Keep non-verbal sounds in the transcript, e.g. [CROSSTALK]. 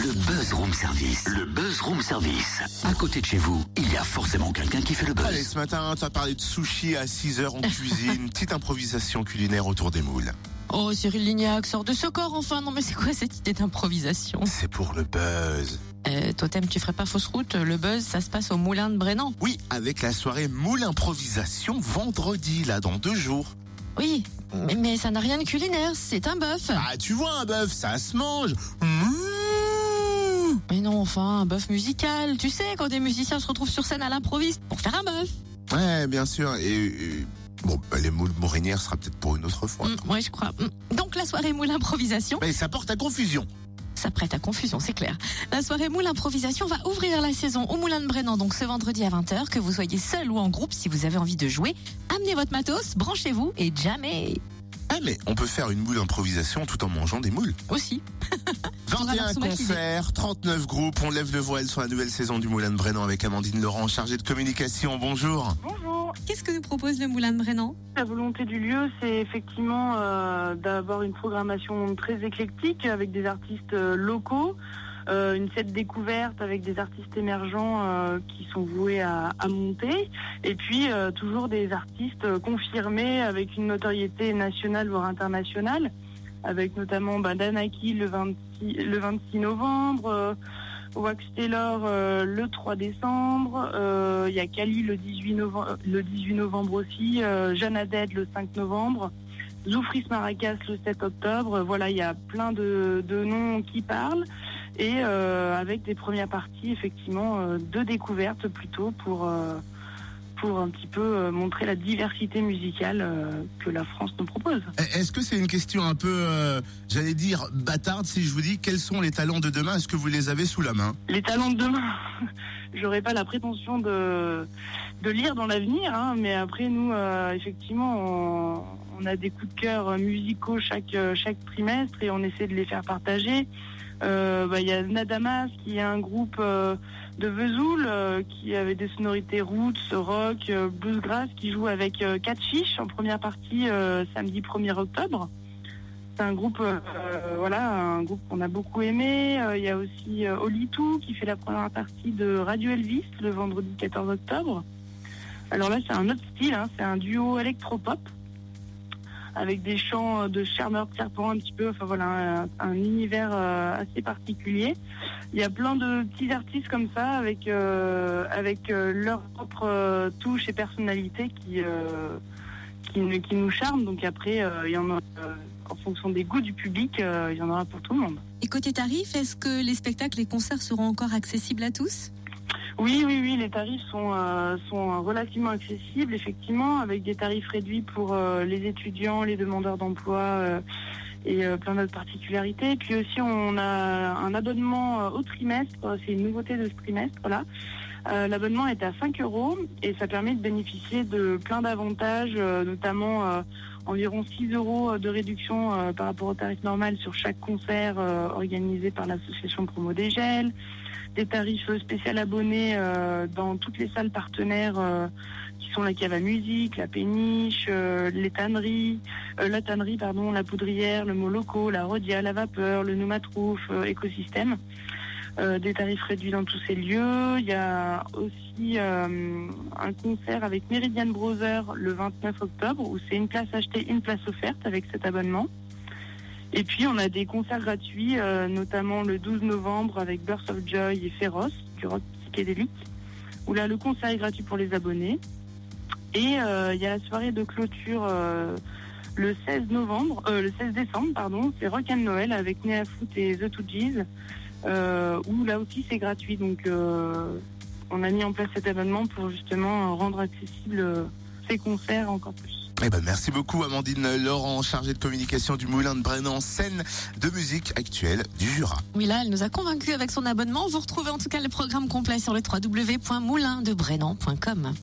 Le Buzz Room Service. Le Buzz Room Service. À côté de chez vous, il y a forcément quelqu'un qui fait le buzz. Allez, ce matin, tu as parlé de sushi à 6 heures en cuisine. [LAUGHS] Petite improvisation culinaire autour des moules. Oh, Cyril Lignac, sort de ce corps enfin. Non, mais c'est quoi cette idée d'improvisation? C'est pour le buzz. euh, Totem, tu ferais pas fausse route? Le buzz, ça se passe au Moulin de Brennan. Oui, avec la soirée moule improvisation vendredi, là, dans deux jours. Oui, mais, mais ça n'a rien de culinaire, c'est un bœuf. Ah, tu vois, un bœuf, ça se mange. Mmh. Mais non, enfin, un bœuf musical. Tu sais, quand des musiciens se retrouvent sur scène à l'improviste pour faire un bœuf. Ouais, bien sûr. Et, et- bon, bah, les moules morinières sera peut-être pour une autre fois. Mm, ouais, je crois. Mm. Donc la soirée moule improvisation, Mais ça porte à confusion. ça prête à confusion, c'est clair. La soirée moule improvisation va ouvrir la saison au Moulin de Brennan, donc ce vendredi à 20h, que vous soyez seul ou en groupe, si vous avez envie de jouer, amenez votre matos, branchez-vous et jamais Ah, mais on peut faire une moule improvisation tout en mangeant des moules. aussi. 21 Faudra voir concerts, 39 groupes, on lève le voile sur la nouvelle saison du Moulin de Brennan avec Amandine Laurent, chargée de communication. Bonjour. Bonjour. Qu'est-ce que nous propose le Moulin de Brennan? La volonté du lieu, c'est effectivement euh, d'avoir une programmation très éclectique avec des artistes euh, locaux, euh, une set découverte avec des artistes émergents euh, qui sont voués à, monter, et puis euh, toujours des artistes confirmés avec une notoriété nationale voire internationale, avec notamment bah, Danaki le 26, le 26 novembre. Wax Taylor le 3 décembre, il y a Kali le 18 novembre, le 18 novembre aussi, Jeanne Haddad le 5 novembre, Zoufris Maracas le 7 octobre. Voilà, il y a plein de noms qui parlent et euh, avec des premières parties effectivement euh, de découvertes plutôt pour euh, pour un petit peu montrer la diversité musicale que la France nous propose. Est-ce que c'est une question un peu, euh, j'allais dire, bâtarde si je vous dis quels sont les talents de demain? Est-ce que vous les avez sous la main? Les talents de demain, j'aurais pas la prétention de, de lire dans l'avenir, hein, mais après nous, euh, effectivement, on, a des coups de cœur musicaux chaque, euh, chaque trimestre et on essaie de les faire partager. Euh, bah, Il y a Nadamas qui est un groupe de Vesoul qui avait des sonorités roots, rock, euh, bluesgrass qui joue avec Catfish en première partie samedi 1er octobre. C'est un groupe, euh, voilà, un groupe qu'on a beaucoup aimé. Euh, Il y a aussi euh, Olitou qui fait la première partie de Radio Elvis le vendredi 14 octobre. Alors là, c'est un autre style, hein, c'est un duo électropop avec des chants de charmeur de un petit peu, enfin voilà, un, un univers euh, assez particulier. Il y a plein de petits artistes comme ça avec euh, avec euh, leur propre euh, touche et personnalité qui euh, qui, nous- qui nous charment. Donc après, euh, il y en a euh, en fonction des goûts du public, euh, il y en aura pour tout le monde. Et côté tarif, est-ce que les spectacles et concerts seront encore accessibles à tous? Oui, oui, oui, les tarifs sont, euh, sont relativement accessibles, effectivement, avec des tarifs réduits pour euh, les étudiants, les demandeurs d'emploi euh, et plein d'autres particularités. Puis aussi, on a un abonnement au trimestre, c'est une nouveauté de ce trimestre-là. L'abonnement est à 5 euros et ça permet de bénéficier de plein d'avantages, notamment environ 6 euros de réduction euh, par rapport au tarif normal sur chaque concert euh, organisé par l'association Promo des Gels des tarifs spéciaux abonnés euh, dans toutes les salles partenaires qui sont la cave à musique, la péniche, les tanneries, la tannerie, pardon, la poudrière, le Moloco, la Rodia, la vapeur, le Noumatrouf, écosystème. Euh, des tarifs réduits dans tous ces lieux. Il y a aussi euh, un concert avec Meridian Brothers le 29 octobre où c'est une place achetée, une place offerte avec cet abonnement. Et puis on a des concerts gratuits, euh, notamment le 12 novembre avec Birth of Joy et Féroce, du rock psychédélique, où là le concert est gratuit pour les abonnés. Et il y a la soirée de clôture le 16 novembre, le 16 décembre, pardon, c'est Rock and Noël avec Nea Foot et The Two euh, où là aussi c'est gratuit. Donc euh, on a mis en place cet abonnement pour justement rendre accessible euh, ces concerts encore plus. Eh ben, merci beaucoup Amandine Laurent, chargée de communication du Moulin de Brennan, scène de musique actuelle du Jura. Oui, là, elle nous a convaincus avec son abonnement. Vous retrouvez en tout cas le programme complet sur le www.moulindebrennan.com.